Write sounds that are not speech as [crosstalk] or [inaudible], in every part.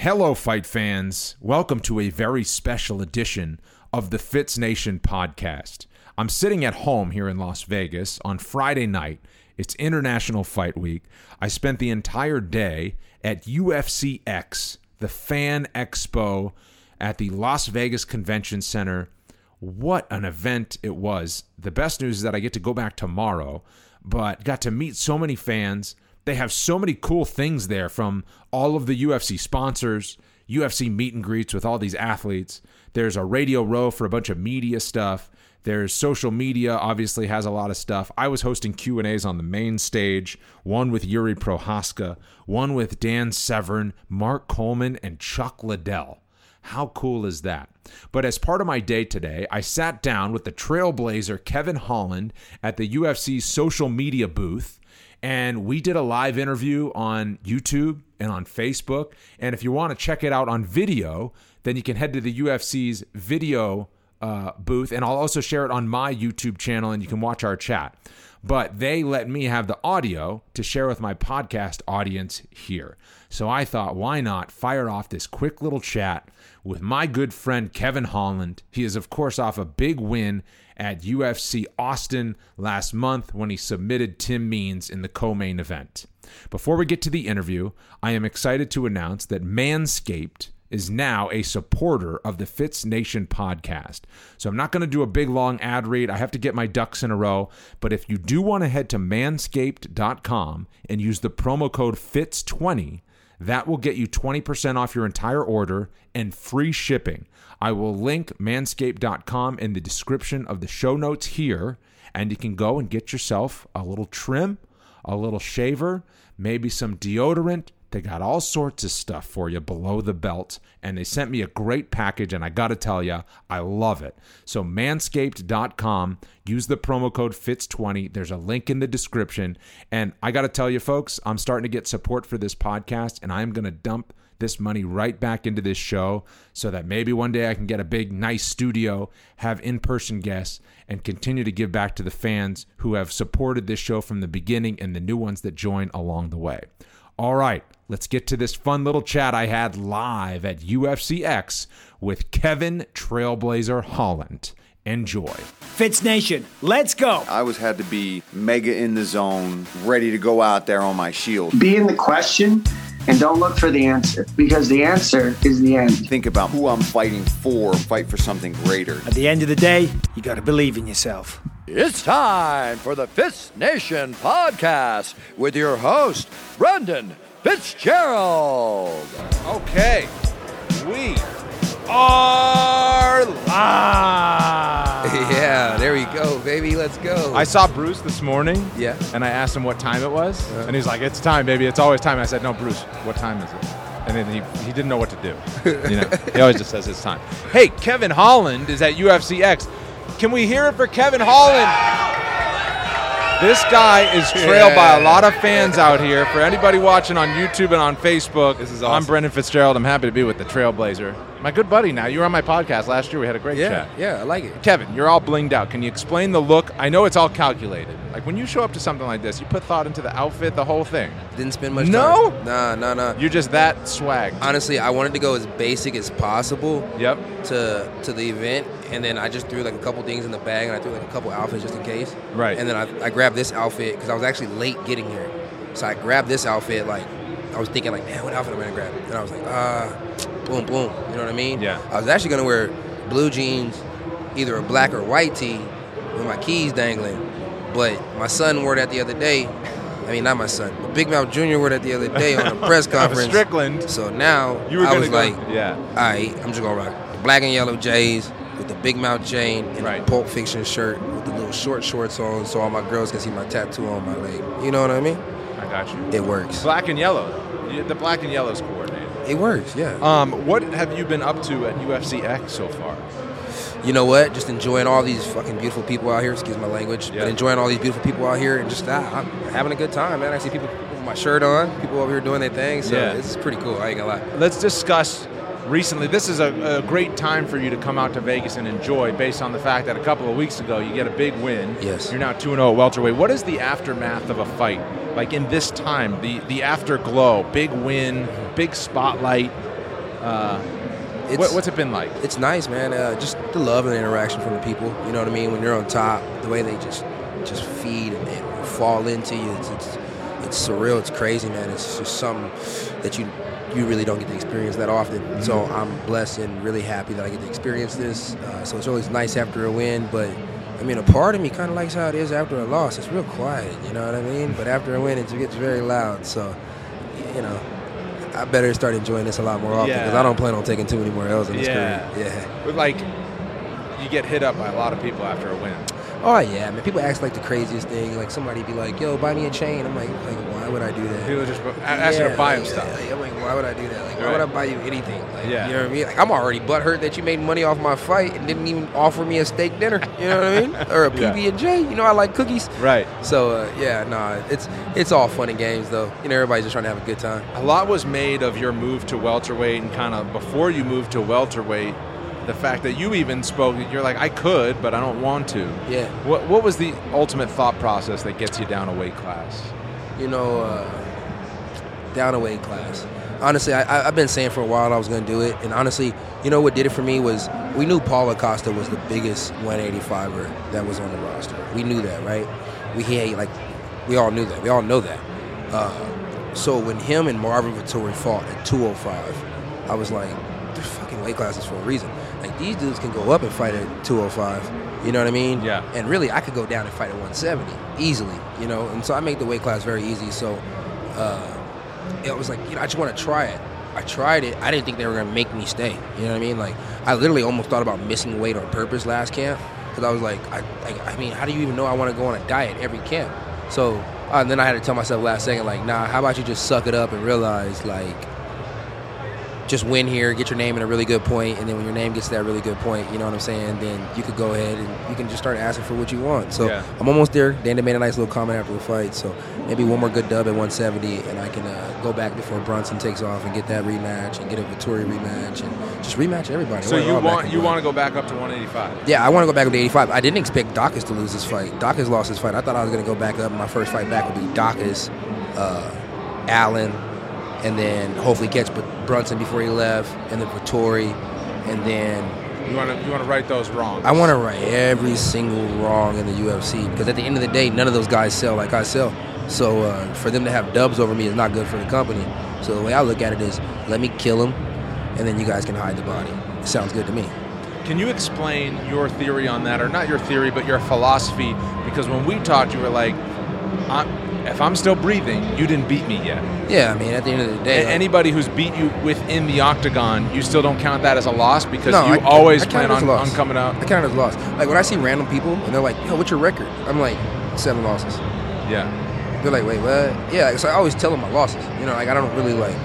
Hello, fight fans. Welcome to a very special edition of the Fitz Nation podcast. I'm sitting at home here in Las Vegas on Friday night. It's International Fight Week. I spent the entire day at UFC X, the fan expo at the Las Vegas Convention Center. What an event it was. The best news is that I get to go back tomorrow, but got to meet so many fans. They have so many cool things there from all of the UFC sponsors, UFC meet and greets with all these athletes. There's a radio row for a bunch of media stuff. There's social media obviously has a lot of stuff. I was hosting Q&As on the main stage, one with Jiri Prochazka, one with Dan Severn, Mark Coleman and Chuck Liddell. How cool is that? But as part of my day today, I sat down with the trailblazer Kevin Holland at the UFC social media booth and we did a live interview on YouTube and on Facebook. And if you want to check it out on video, then you can head to the UFC's video uh, booth, and I'll also share it on my YouTube channel, and you can watch our chat. But they let me have the audio to share with my podcast audience here. So I thought, why not fire off this quick little chat with my good friend Kevin Holland? He is, of course, off a big win at UFC Austin last month when he submitted Tim Means in the co main event. Before we get to the interview, I am excited to announce that Manscaped is now a supporter of the Fitz Nation podcast. So I'm not going to do a big long ad read. I have to get my ducks in a row. But if you do want to head to manscaped.com and use the promo code FITZ20, that will get you 20% off your entire order and free shipping. I will link manscaped.com in the description of the show notes here, and you can go and get yourself a little trim, a little shaver, maybe some deodorant. They got all sorts of stuff for you below the belt, and they sent me a great package, and I got to tell you, I love it. So, manscaped.com, use the promo code FITZ20. There's a link in the description. And I got to tell you, folks, I'm starting to get support for this podcast, and I'm to dump this money right back into this show so that maybe one day I can get a big, nice studio, have in person guests, and continue to give back to the fans who have supported this show from the beginning and the new ones that join along the way. All right, let's get to this fun little chat I had live at UFC X with Kevin Trailblazer Holland. Enjoy. Fitz Nation, let's go. I always had to be mega in the zone, ready to go out there on my shield. Be in the question and don't look for the answer because the answer is the end. Think about who I'm fighting for, fight for something greater. At the end of the day, you got to believe in yourself. It's time for the Fitz Nation podcast with your host, Brendan Fitzgerald. Okay, we are live. [laughs] Yeah, there we go, baby. Let's go. I saw Bruce this morning. Yeah. And I asked him what time it was, uh-huh. and he's like, "It's time, baby. It's always time." I said, "No, Bruce, what time is it?" And then he, he didn't know what to do. You know, [laughs] he always just says it's time. Hey, Kevin Holland is at UFC X. Can we hear it for Kevin Holland? This guy is trailed by a lot of fans out here. For anybody watching on YouTube and on Facebook, This is awesome. I'm. Brendan Fitzgerald. I'm happy to be with the Trailblazer. My good buddy now. You were on my podcast last year. We had a great yeah, chat. yeah, I like it. Kevin, you're all blinged out. Can you explain the look? I know it's all calculated. Like when you show up to something like this, you put thought into the outfit, the whole thing. Didn't spend much time. No? time. Nah, nah, nah. You're just that swag. Honestly, I wanted to go as basic as possible Yep. to to the event, and then I just threw like a couple things in the bag, and I threw like a couple outfits just in case. Right. And then I, I grabbed this outfit because I was actually late getting here, so I grabbed this outfit. Like I was thinking, like, man, what outfit am I gonna grab? And I was like, ah, boom, boom. You know what I mean? Yeah. I was actually gonna wear blue jeans, either a black or white tee, with my keys dangling. But my son wore that the other day. I mean, not my son, but Big Mouth Jr. wore that the other day on a [laughs] press conference. Strickland. So now You were I was go- like, yeah. all right, I'm just gonna rock the black and yellow J's with the Big Mouth chain and Right. a Pulp Fiction shirt with the little short shorts on, so all my girls can see my tattoo on my leg. You know what I mean? Got you. It works. Black and yellow. The black and yellow's coordinated. It works. Yeah. Um, what have you been up to at UFC X so far? you know what? Just enjoying all these fucking beautiful people out here. Excuse my language, Yeah. but enjoying all these beautiful people out here and just uh, I'm having a good time, man. I see people with my shirt on, people over here doing their thing. So Yeah. it's pretty cool. I ain't gonna lie. Let's discuss recently. This is a, a great time for you to come out to Vegas and enjoy, based on the fact that a couple of weeks ago you get a big win. Yes. You're now two and zero at welterweight. What is the aftermath of a fight? Like in this time, the the afterglow, big win, big spotlight. It's, What, what's it been like? it's nice, man. Uh, just the love and the interaction from the people. You know what I mean? When you're on top, the way they just just feed and, and fall into you, it's, it's it's surreal. It's crazy, man. It's just something that you you really don't get to experience that often. So I'm blessed and really happy that I get to experience this. Uh, so it's always nice after a win, but. I mean, a part of me kind of likes how it is after a loss. It's real quiet, you know what I mean? But after a win, it gets very loud. So, you know, I better start enjoying this a lot more often because Yeah. I don't plan on taking too many more L's in this Yeah. career. Yeah. But, Like, you get hit up by a lot of people after a win. Oh yeah, I man. People ask like the craziest thing. Like somebody be like, "Yo, buy me a chain." I'm like, like, why would I do that? People just a- ask you to Yeah, buy them stuff. yeah, I'm like, why would I do that? Like, why Right. would I buy you anything? Like, Yeah. You know what I mean? Like, I'm already butthurt that you made money off my fight and didn't even offer me a steak dinner. You know what I mean? Or a [laughs] PB and J. You know, I like cookies. Right. So uh, yeah, nah, it's it's all fun and games though. You know, everybody's just trying to have a good time. A lot was made of your move to welterweight and kind of before you moved to welterweight, the fact that you even spoke, you're like, I could, but I don't want to. Yeah. What, what was the ultimate thought process that gets you down a weight class? you know, uh, down a weight class. Honestly, I, I've been saying for a while I was going to do it, and honestly, you know what did it for me was we knew Paulo Costa was the biggest 185er that was on the roster. We knew that, right? We had like, we all knew that. We all know that. Uh, so when him and Marvin Vettori fought at 205, I was like, they're fucking weight classes for a reason. Like these dudes can go up and fight at 205. You know what I mean? Yeah. And really, I could go down and fight at 170 easily. You know, and so I make the weight class very easy. So uh, it was like, you know, I just want to try it. I tried it. I didn't think they were gonna make me stay. You know what I mean? Like, I literally almost thought about missing weight on purpose last camp because I was like, I, I, I mean, how do you even know I want to go on a diet every camp? So, uh, and then I had to tell myself last second, like, nah, how about you just suck it up and realize, like, just win here, get your name in a really good point, and then when your name gets to that really good point, you know what I'm saying, then you could go ahead and you can just start asking for what you want. So Yeah. I'm almost there. Dana made a nice little comment after the fight, so maybe one more good dub at 170, and I can uh, go back before Brunson takes off and get that rematch and get a Vettori rematch and just rematch everybody. So you want you want to go back up to 185? Yeah, I want to go back up to 85. I didn't expect Daukaus to lose this fight. Daukaus lost his fight. I thought I was going to go back up. My first fight back would be Daukaus, uh, Allen, and then hopefully catch Brunson before he left, and then Vettori, and then You want to you want to right those wrongs? I want to right every single wrong in the UFC because at the end of the day, none of those guys sell like I sell. So uh, for them to have dubs over me is not good for the company. So the way I look at it is, let me kill him, and then you guys can hide the body. It sounds good to me. Can you explain your theory on that, or not your theory, but your philosophy? Because when we talked, you were like, I'm, "If I'm still breathing, you didn't beat me yet." Yeah, I mean, at the end of the day, A- Anybody who's beat you within the octagon, you still don't count that as a loss because No, you I- always I count plan it as on, loss. on coming out. I count it as loss. Like when I see random people and they're like, "Yo, what's your record?" I'm like, seven losses. Yeah, They're like, "Wait, what?" Yeah, so I always tell them my losses. You know, like I don't really like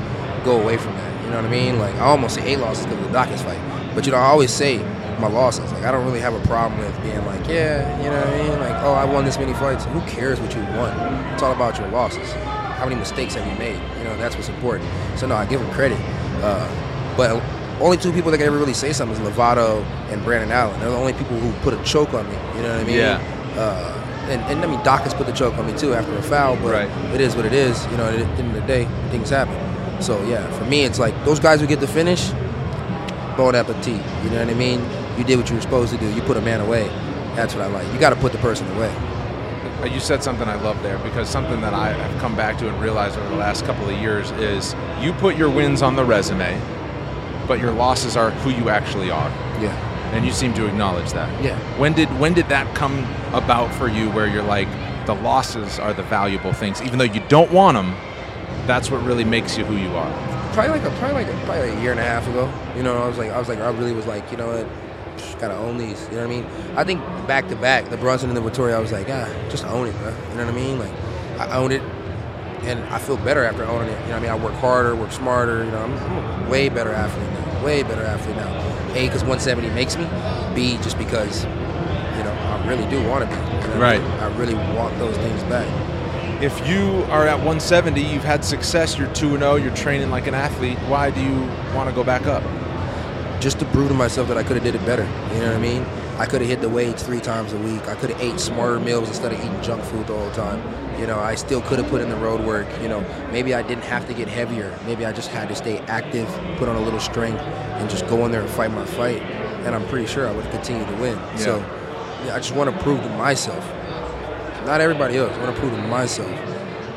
go away from that. You know what I mean? Like I almost say eight losses because of the Daukaus fight, but you know, I always say my losses. Like I don't really have a problem with being like, yeah, you know what I mean? Like, oh, I won this many fights. Who cares what you won? It's all about your losses. How many mistakes have you made? You know, that's what's important. So no, I give him credit. Uh, but only two people that can ever really say something is Lovato and Brendan Allen. They're the only people who put a choke on me. You know what I mean? Yeah. Uh, and, and I mean, Daukaus put the choke on me too after a foul, but Right. it is what it is. You know, at the end of the day, things happen. So yeah, for me, it's like those guys who get the finish, bon appetit. You know what I mean? You did what you were supposed to do. You put a man away. That's what I like. You got to put the person away. Uh, you said something I love there because something that I have come back to and realized over the last couple of years is you put your wins on the resume, but your losses are who you actually are. Yeah. and you seem to acknowledge that. Yeah. When did when did that come about for you, where you're like, the losses are the valuable things, even though you don't want them. That's what really makes you who you are. Probably like a probably like a, probably like a year and a half ago. You know, I was like I was like I really was like you know what. Gotta own these, you know what I mean? I think back to back, the Brunson and the Vittoria, I was like, ah, just own it, bro. You know what I mean? Like, I own it, and I feel better after owning it. You know what I mean? I work harder, work smarter. You know, I'm, I'm a way better athlete now. Way better athlete now. A, because 170 makes me. B, just because, you know, I really do want to be. You know what I Right. mean? I really want those things back. If you are at 170, you've had success, you're 2 0, you're training like an athlete, why do you want to go back up? Just to prove to myself that I could have did it better. You know what I mean? I could have hit the weights three times a week. I could have ate smarter meals instead of eating junk food the whole time. You know, I still could have put in the road work. You know, maybe I didn't have to get heavier. Maybe I just had to stay active, put on a little strength, and just go in there and fight my fight. And I'm pretty sure I would have continued to win. So, yeah, I just want to prove to myself, not everybody else. I want to prove to myself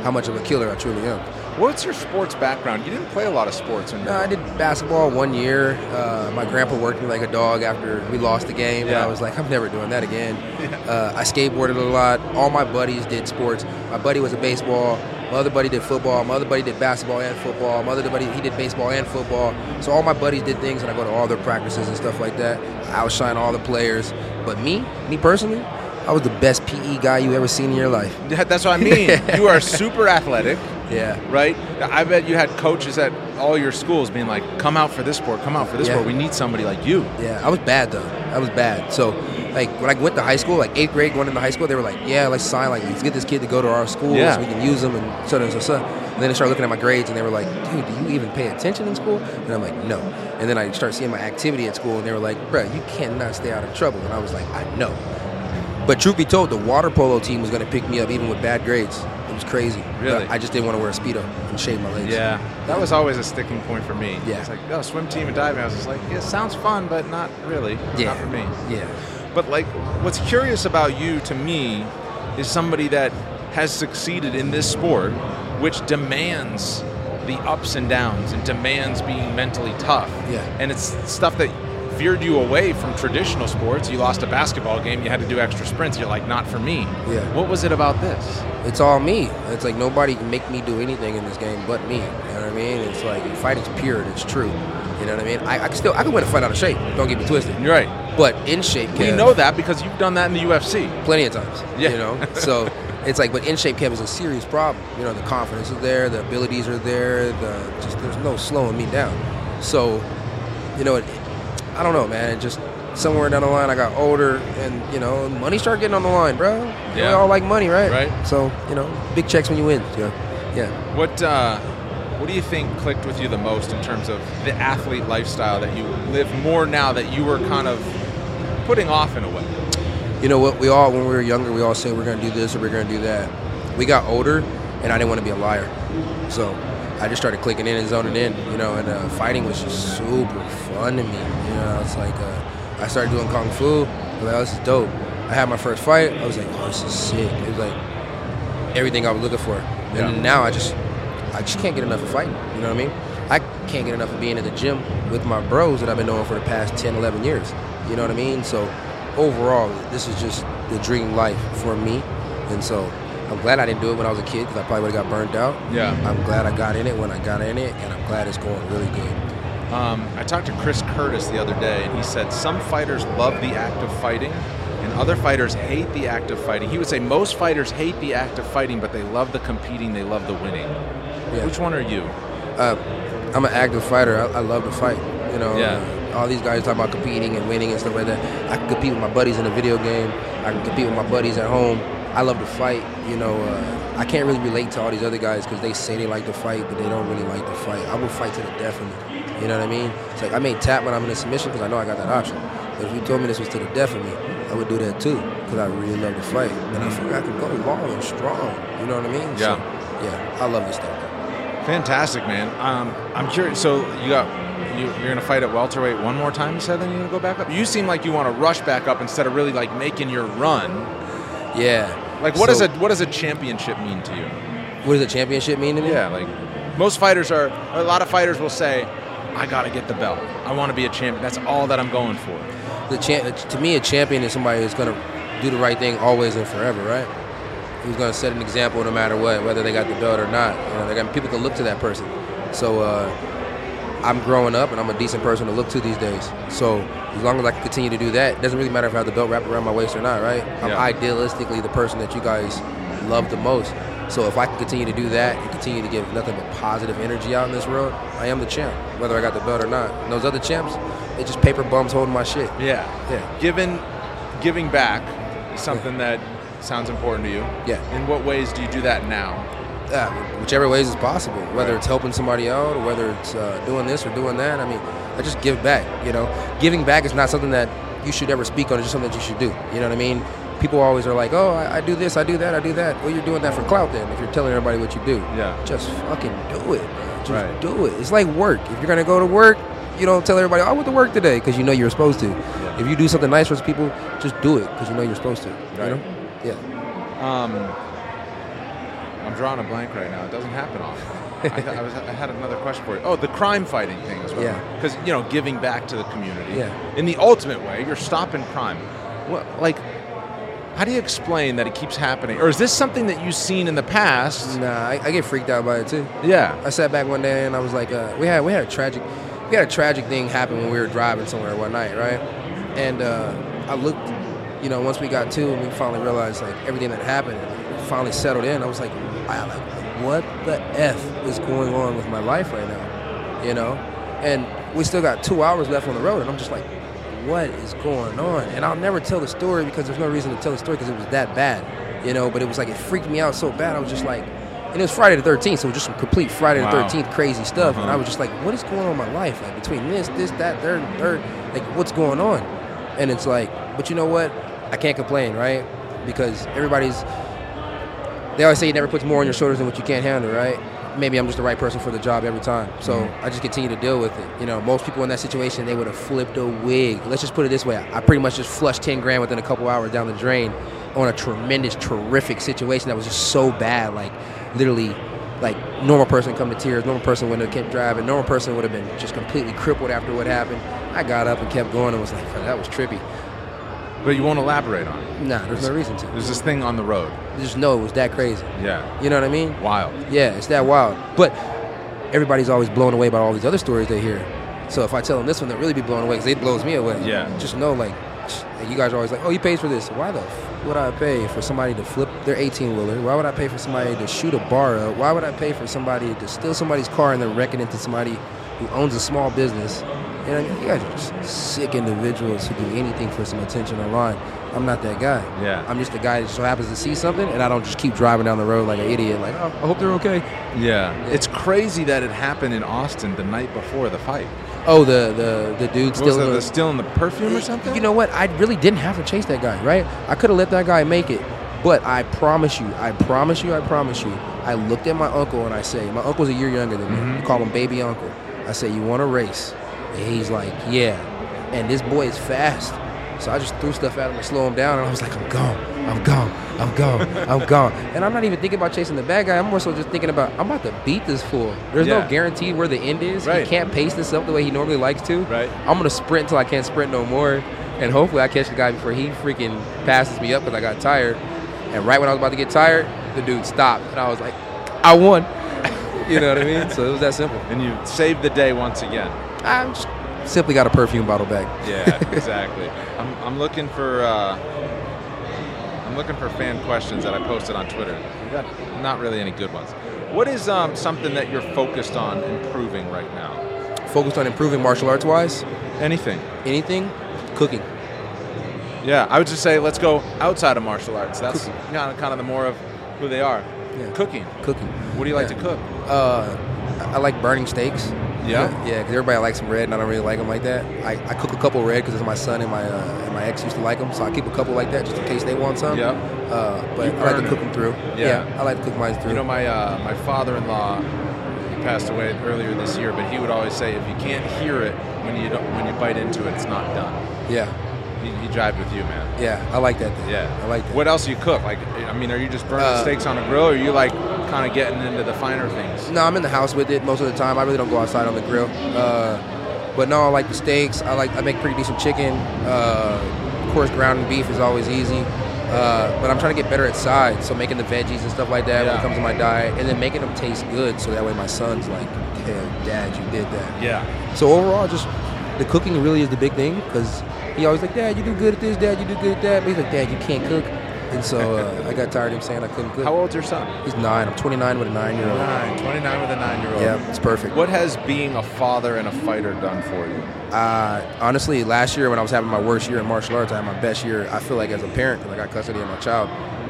how much of a killer I truly am. What's your sports background? You didn't play a lot of sports in No, I did basketball one year. Uh, my grandpa worked me like a dog after we lost the game, and I was like, I'm never doing that again. [laughs] Uh, I skateboarded a lot. All my buddies did sports. My buddy was a baseball. My other buddy did football. My other buddy did basketball and football. My other buddy he did baseball and football. So all my buddies did things, and I go to all their practices and stuff like that. I outshine all the players. But me, me personally, I was the best PE guy you ever seen in your life. [laughs] That's what I mean. [laughs] you are super athletic, Yeah. right? I bet you had coaches at all your schools being like, "Come out for this sport. Come out for this Yeah. sport. We need somebody like you." Yeah, I was bad though. I was bad. So, like when I went to high school, like eighth grade, going into high school, they were like, "Yeah, let's sign. Like, let's get this kid to go to our school Yeah. so we can use him and so on and so so." And then they started looking at my grades, and they were like, "Dude, do you even pay attention in school?" And I'm like, "No." And then I started seeing my activity at school, and they were like, "Bro, you cannot stay out of trouble." And I was like, "I know." But truth be told, the water polo team was going to pick me up even with bad grades. Was crazy. Really? But I just didn't want to wear a speedo and shave my legs. Yeah, that was always a sticking point for me. Yeah. it's like, oh, swim team and diving. I was just like, yeah, sounds fun, but not really. Yeah. Not for me. Yeah. But like, what's curious about you to me is somebody that has succeeded in this sport, which demands the ups and downs and demands being mentally tough. Yeah. And it's stuff that veered you away from traditional sports. You lost a basketball game, you had to do extra sprints. You're like, not for me. Yeah. What was it about this? it's all me. It's like nobody can make me do anything in this game but me. You know what I mean? It's like fighting's pure. It's true. You know what I mean? I, I can still I can win a fight out of shape. Don't get me twisted. You're right. But in shape, We know that because you've done that in the UFC. plenty of times. Yeah. You know, [laughs] so it's like, but in shape, Kev is a serious problem. You know, the confidence is there, the abilities are there, the just there's no slowing me down. So, you know, it, I don't know, man. It just somewhere down the line, I got older, and you know, money started getting on the line, bro. We Yeah. all like money, right? Right. So, you know, big checks when you win. Yeah. Yeah. What uh, what do you think clicked with you the most in terms of the athlete lifestyle that you live more now that you were kind of putting off in a way? You know what? We all, when we were younger, we all said we're going to do this or we're going to do that. We got older, and I didn't want to be a liar. So I just started clicking in and zoning in, you know, and uh, fighting was just super fun to me. You know, it's like uh, I started doing Kung Fu. I was like, oh, this is dope. I had my first fight. I was like, oh, this is sick. It was like everything I was looking for. And Yeah. now I just, I just can't get enough of fighting. You know what I mean? I can't get enough of being in the gym with my bros that I've been doing for the past 10, 11 years. You know what I mean? So overall, this is just the dream life for me. And so I'm glad I didn't do it when I was a kid because I probably would have got burned out. Yeah. I'm glad I got in it when I got in it, and I'm glad it's going really good. Um, I talked to Chris Curtis the other day, and he said some fighters love the act of fighting, and other fighters hate the act of fighting. He would say most fighters hate the act of fighting, but they love the competing, they love the winning. Yeah. Which one are you? Uh, I'm an active fighter. I, I love to fight. You know, Yeah. uh, all these guys talk about competing and winning and stuff like that. I can compete with my buddies in a video game. I can compete with my buddies at home. I love to fight. You know, uh, I can't really relate to all these other guys because they say they like to fight, but they don't really like to fight. I will fight to the death of me. You know what I mean? It's like I may tap when I'm in a submission because I know I got that option. But if you told me this was to the death of me, I would do that too because I really love to fight. And I feel like I can go long and strong. You know what I mean? So, Yeah. yeah, I love this stuff. Fantastic, man. Um, I'm curious. So you got you're gonna fight at welterweight one more time. You said then you're gonna go back up. You seem like you want to rush back up instead of really like making your run. Yeah. Like what does a what does a championship mean to you? What does a championship mean to me? Yeah, like most fighters are. A lot of fighters will say, "I gotta get the belt. I want to be a champion. That's all that I'm going for." The champ, to me, a champion is somebody who's gonna do the right thing always and forever, right? Who's gonna set an example no matter what, whether they got the belt or not. You know, got people can look to that person. So uh, I'm growing up, and I'm a decent person to look to these days. So as long as I can continue to do that, it doesn't really matter if I have the belt wrapped around my waist or not, right? I'm Yeah. idealistically the person that you guys love the most. So if I can continue to do that and continue to give nothing but positive energy out in this world, I am the champ, whether I got the belt or not. And those other champs, they just paper bums holding my shit. Yeah, Yeah. Giving, giving back, is something that sounds important to you. Yeah. In what ways do you do that now? Yeah, whichever ways is possible. Whether it's helping somebody out or whether it's uh, doing this or doing that. I mean, I just give back. You know, giving back is not something that you should ever speak on. It's just something that you should do. You know what I mean? People always are like, oh, I, I do this, I do that, I do that. Well, you're doing that for clout then. If you're telling everybody what you do, Yeah. just fucking do it. Man. Just Right. do it. It's like work. If you're gonna go to work, you don't tell everybody, oh, I went to work today, because you know you're supposed to. If you do something nice for people, just do it because you know you're supposed to. Right. You know? Yeah. Um, drawing a blank right now. It doesn't happen often. I, [laughs] I, was, I had another question for you. Oh, the crime fighting thing as well. Yeah. Because you know, giving back to the community. Yeah. In the ultimate way, you're stopping crime. What, like, how do you explain that it keeps happening? Or is this something that you've seen in the past? Nah, I, I get freaked out by it too. Yeah. I sat back one day and I was like, uh, we had we had a tragic we had a tragic thing happen when we were driving somewhere one night, right? And uh, I looked, you know, once we got to and we finally realized like everything that happened, and finally settled in. I was like, wow, like, what the f is going on with my life right now? You know, and we still got two hours left on the road, and I'm just like, what is going on? And I'll never tell the story because there's no reason to tell the story because it was that bad, you know. But it was like it freaked me out so bad. I was just like, and it was Friday the 13th, so it was just some complete Friday Wow. the 13th crazy stuff. And Uh-huh. I was just like, what is going on in my life? Like between this, this, that, third, and third, like what's going on? And it's like, but you know what? I can't complain, right? Because everybody's. They always say it never puts more on your shoulders than what you can't handle, right? Maybe I'm just the right person for the job every time. So Mm-hmm. I just continue to deal with it. You know, most people in that situation, they would have flipped a wig. Let's just put it this way: I pretty much just flushed ten grand within a couple hours down the drain on a tremendous, terrific situation that was just so bad. Like literally, like normal person come to tears. Normal person would have kept driving. Normal person would have been just completely crippled after what happened. I got up and kept going and was like, that was trippy. But you won't elaborate on it. Nah, there's no reason to. There's this thing on the road. Just know it was that crazy. Yeah. You know what I mean? Wild. Yeah, it's that wild. But everybody's always blown away by all these other stories they hear. So if I tell them this one, they'll really be blown away because it blows me away. Yeah. Just know, like, you guys are always like, oh, you pays for this. Why the f- would I pay for somebody to flip their 18 wheeler? Why would I pay for somebody to shoot a bar up? Why would I pay for somebody to steal somebody's car and then wreck it into somebody who owns a small business? You know, you guys are just sick individuals who do anything for some attention online. I'm not that guy. Yeah. I'm just the guy that just so happens to see something, and I don't just keep driving down the road like an idiot. Like, oh, I hope they're okay. Yeah. It's crazy that it happened in Austin the night before the fight. Oh, the the the dude still. in the still in the perfume or something? You know what? I really didn't have to chase that guy, right? I could have let that guy make it. But I promise you, I promise you, I promise you, I looked at my uncle and I say, my uncle's a year younger than me. Mm-hmm. We call him baby uncle. I say, you want to race? And he's like, yeah. And this boy is fast. So I just threw stuff at him to slow him down, and I was like, I'm gone, I'm gone, I'm gone, I'm gone. And I'm not even thinking about chasing the bad guy. I'm more so just thinking about, I'm about to beat this fool. There's Yeah. no guarantee where the end is. Right. He can't pace this up the way he normally likes to. Right. I'm gonna sprint until I can't sprint no more, and hopefully I catch the guy before he freaking passes me up because I got tired. And right when I was about to get tired, the dude stopped, and I was like, I won. [laughs] you know what I mean? So it was that simple. And you saved the day once again. I just simply got a perfume bottle back. Yeah, [laughs] exactly. I'm, I'm looking for uh, I'm looking for fan questions that I posted on Twitter. We got not really any good ones. What is um, something that you're focused on improving right now? Focused on improving martial arts wise. Anything? Anything? Cooking. Yeah, I would just say let's go outside of martial arts. That's kind of, kind of the more of who they are. Yeah. Cooking. Cooking. What do you like Yeah. to cook? Uh, I like burning steaks. Yeah? Yeah, because everybody likes them red, and I don't really like them like that. I, I cook a couple red because it's my son and my uh, and my ex used to like them, so I keep a couple like that just in case they want some. Yeah. Uh, but I like to cook them through. Yeah. I like to cook mine through. You know, my uh, my father-in-law he passed away earlier this year, but he would always say, if you can't hear it when you don't, when you bite into it, it's not done. yeah, He, he jived with you, man. yeah, I like that. Thing. Yeah, I like that. What else do you cook? Like, I mean, are you just burning Uh, steaks on a grill, or are you like kind of getting into the finer things? No, I'm in the house with it most of the time. I really don't go outside on the grill. Uh, but no, I like the steaks. I like I make pretty decent chicken. Uh, of course, ground beef is always easy. Uh, but I'm trying to get better at sides, so making the veggies and stuff like that when it comes to my diet, and then making them taste good, so that way my son's like, "Damn, Dad, you did that." Yeah. So overall, just the cooking really is the big thing because he always like, Dad, you do good at this. Dad, you do good at that. But he's like, Dad, you can't cook. And so uh, I got tired of him saying I couldn't cook. How old's your son? He's nine. I'm 29 with a nine-year-old. Nine. 29 with a nine-year-old. Yeah, it's perfect. What has being a father and a fighter done for you? Uh, honestly, last year when I was having my worst year in martial arts, I had my best year. I feel like as a parent because I got custody of my child.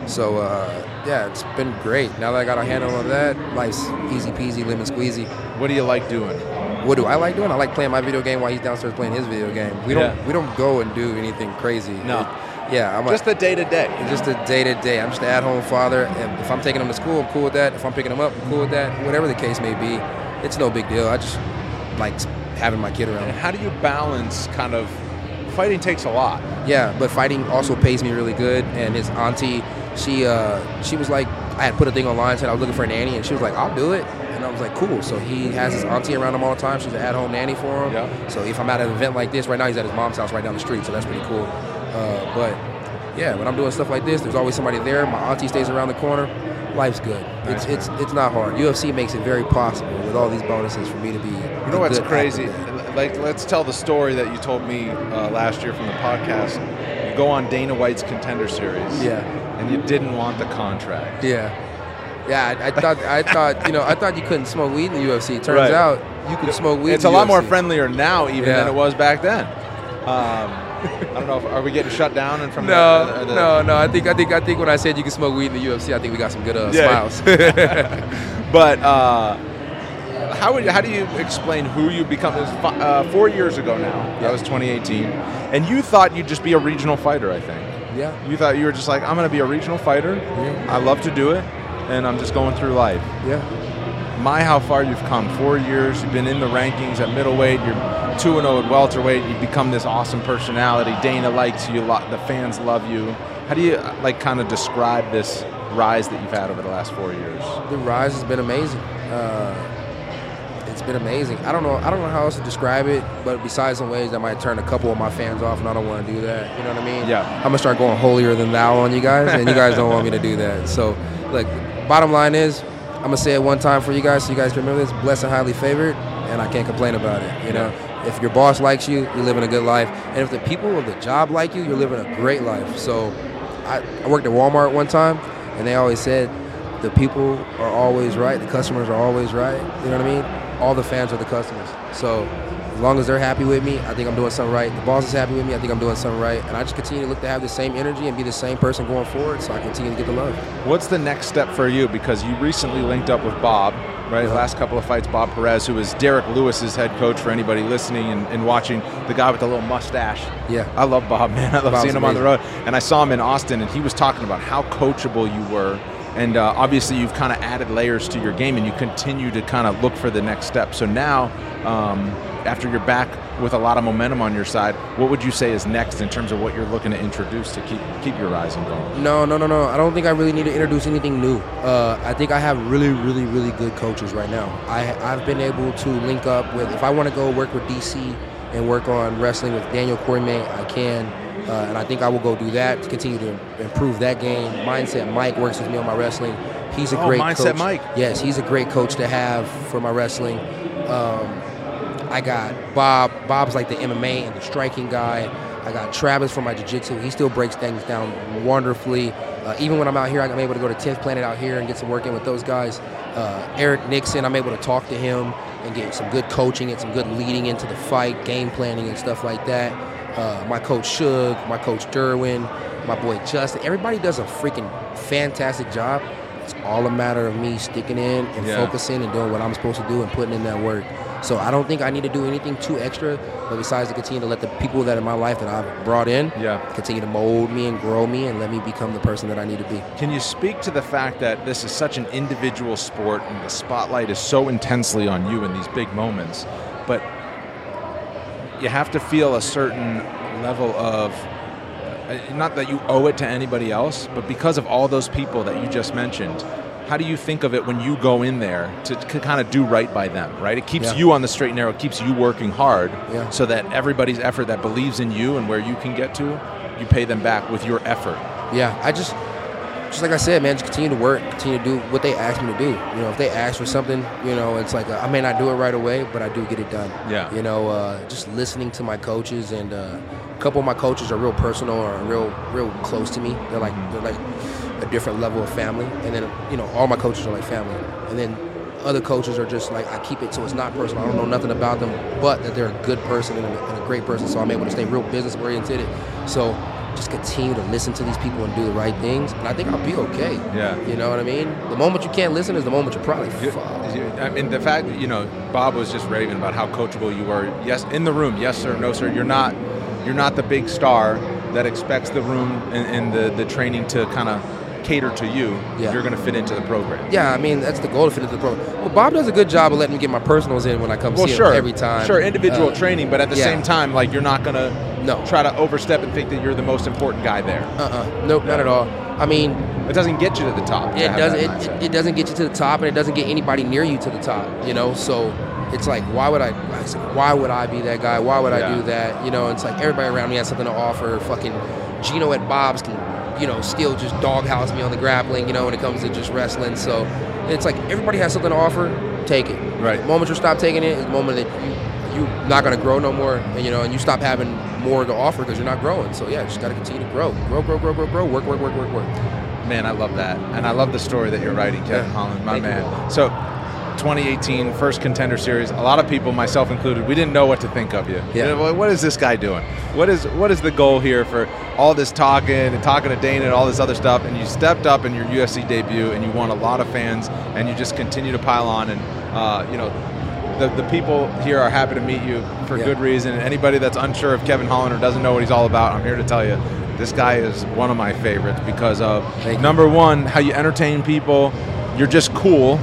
So uh, yeah, it's been great. Now that I got a handle on that, life's easy peasy, lemon squeezy. What do you like doing? what do I like doing? I like playing my video game while he's downstairs playing his video game. We don't we don't go and do anything crazy. No. It- yeah, I'm a, Just the day to day. just a day to day. I'm just an at home father. And if I'm taking him to school, I'm cool with that. If I'm picking him up, I'm cool with that. Whatever the case may be, it's no big deal. I just like having my kid around. And how do you balance kind of fighting takes a lot. Yeah, but fighting also pays me really good. And his auntie, she uh, she was like, I had put a thing online said I was looking for a nanny, and she was like, I'll do it. And I was like, cool. So he has his auntie around him all the time. She's an at-home nanny for him. Yeah. So if I'm at an event like this, right now he's at his mom's house right down the street, so that's pretty cool. Uh, but yeah, when I'm doing stuff like this, there's always somebody there. My auntie stays around the corner. Life's good. It's it's it's not hard. UFC makes it very possible with all these bonuses for me to be. You know what's crazy? Like, let's tell the story that you told me uh, last year from the podcast. You go on Dana White's Contender Series. Yeah. And you didn't want the contract. Yeah. Yeah, I, I thought I thought you know I thought you couldn't smoke weed in the UFC. Turns Right. out you can smoke weed. It's a lot more friendlier now, even Yeah. than it was back then. Um, I don't know. If, are we getting shut down and from No, the, the, no, no. I think I think I think when I said you can smoke weed in the UFC, I think we got some good uh, Yeah. smiles. [laughs] [laughs] But uh, how would how do you explain who you become? It was uh, four years ago now. That was 2018, and you thought you'd just be a regional fighter. I think. yeah. You thought you were just like, I'm going to be a regional fighter. Yeah. I love to do it, and I'm just going through life. Yeah. My, how far you've come. Four years. You've been in the rankings at middleweight. You're two and zero at welterweight. You've become this awesome personality. Dana likes you. a lot. The fans love you. How do you like kind of describe this rise that you've had over the last four years? The rise has been amazing. Uh, it's been amazing. I don't know. I don't know how else to describe it, but besides some ways that might turn a couple of my fans off, and I don't want to do that. You know what I mean? Yeah. I'm gonna start going holier than thou on you guys, and you guys don't want me to do that. So, like, bottom line is, I'm gonna say it one time for you guys, so you guys can remember this: blessed and highly favored, and I can't complain about it. You know, if your boss likes you, you're living a good life, and if the people of the job like you, you're living a great life. So, I, I worked at Walmart one time, and they always said, the people are always right, the customers are always right. You know what I mean? All the fans are the customers. So as long as they're happy with me, I think I'm doing something right. The boss is happy with me, I think I'm doing something right. And I just continue to look to have the same energy and be the same person going forward so I continue to get the love. What's the next step for you? Because you recently linked up with Bob, right? The last couple of fights, Bob Perez, who is Derrick Lewis's head coach for anybody listening and, and watching, the guy with the little mustache. Yeah. I love Bob, man. [laughs] I love Bob's seeing him on the road. And I saw him in Austin, and he was talking about how coachable you were. And uh, obviously, you've kind of added layers to your game, and you continue to kind of look for the next step. So now, um, after you're back with a lot of momentum on your side, what would you say is next in terms of what you're looking to introduce to keep keep your rising going? No, no, no, no. I don't think I really need to introduce anything new. Uh, I think I have really, really, really good coaches right now. I, I've been able to link up with, if I want to go work with DC and work on wrestling with Daniel Cormier, I can. Uh, and I think I will go do that to continue to improve that game. Mindset Mike works with me on my wrestling. He's a Oh, great Mindset coach. Mike. Yes, he's a great coach to have for my wrestling. Um, I got Bob. Bob's like the MMA and the striking guy. I got Travis for my jiu-jitsu. He still breaks things down wonderfully. Uh, even when I'm out here, I'm able to go to 10th Planet out here and get some work in with those guys. Uh, Eric Nicksick, I'm able to talk to him and get some good coaching and some good leading into the fight, game planning and stuff like that. Uh, my coach Shug, my coach Derwin, my boy Justin. Everybody does a freaking fantastic job. It's all a matter of me sticking in and Yeah. focusing and doing what I'm supposed to do and putting in that work. So I don't think I need to do anything too extra, but besides to continue to let the people that in my life that I've brought in Yeah. continue to mold me and grow me and let me become the person that I need to be. Can you speak to the fact that this is such an individual sport and the spotlight is so intensely on you in these big moments, but you have to feel a certain level of uh, not that you owe it to anybody else, but because of all those people that you just mentioned. How do you think of it when you go in there to, kind of do right by them, right? It keeps Yeah. you on the straight and narrow, it keeps you working hard Yeah. so that everybody's effort that believes in you and where you can get to, you pay them back with your effort. Yeah, I just, just like I said, man, just continue to work, continue to do what they ask me to do. You know, if they ask for something, you know, it's like uh, I may not do it right away, but I do get it done. Yeah. You know, uh, just listening to my coaches, and uh, a couple of my coaches are real personal or real, real close to me. They're like, they're like a different level of family, and then you know, all my coaches are like family, and then. Other coaches are just like I keep it so it's not personal. I don't know nothing about them, but that they're a good person and a, and a great person. So I'm able to stay real business oriented. So just continue to listen to these people and do the right things, and I think I'll be okay. Yeah. You know what I mean? The moment you can't listen is the moment you're probably You- I mean, the fact that you know Bob was just raving about how coachable you were. Yes, in the room. Yes, sir. No, sir. You're not. You're not the big star that expects the room and, and the the training to kind of cater to you. Yeah. You're going to fit into the program. Yeah, I mean that's the goal to fit into the program. Well, Bob does a good job of letting me get my personals in when I come Well, see sure. him every time. Sure, individual Uh, training, but at the yeah. same time, like you're not going to No. try to overstep and think that you're the most important guy there. Uh-uh. Nope, not at all. I mean, It doesn't get you to the top. it doesn't. that It, mindset. it, it doesn't get you to the top, and it doesn't get anybody near you to the top. You know, so it's like, why would I? like, Why would I be that guy? Why would Yeah. I do that? You know, it's like everybody around me has something to offer. Fucking Gino at Bob's can, you know, still just doghouse me on the grappling. You know, when it comes to just wrestling. So it's like everybody has something to offer. Take it. Right. The moment you stop taking it is the moment that you you're not gonna grow no more. And you know, and you stop having more to offer because you're not growing. So yeah, just gotta continue to grow, grow, grow, grow, grow, grow. Work, work, work, work, work. Man, I love that. And I love the story that you're writing, Kevin Yeah. Holland, my Thank you. man. So, 2018 first contender series. A lot of people, myself included, we didn't know what to think of you. Yeah. You know, what- is this guy doing? What is what is the goal here for all this talking and talking to Dana and all this other stuff? And you stepped up in your UFC debut and you won a lot of fans and you just continue to pile on and uh, you know. The, the people here are happy to meet you for Yeah. good reason. And anybody that's unsure of Kevin Holland or doesn't know what he's all about, I'm here to tell you this guy is one of my favorites because of Thank you. number one, how you entertain people. You're just cool,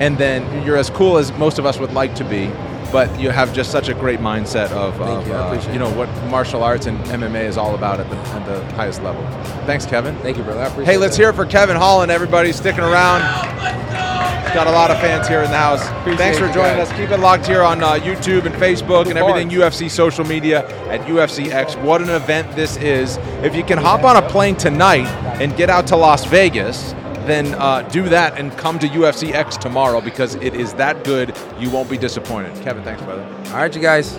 and then you're as cool as most of us would like to be. But you have just such a great mindset of, of you. Uh, you know what martial arts and MMA is all about at the, at the highest level. Thanks, Kevin. Thank you, brother. I appreciate Hey, let's that. hear it for Kevin Holland. Everybody sticking around. Got a lot of fans here in the house. Thanks for joining guys. us. Keep it locked here on uh, YouTube and Facebook and everything UFC social media at UFCX. What an event this is. If you can hop on a plane tonight and get out to Las Vegas, then uh, do that and come to UFCX tomorrow because it is that good. You won't be disappointed. Kevin, thanks, brother. All right, you guys.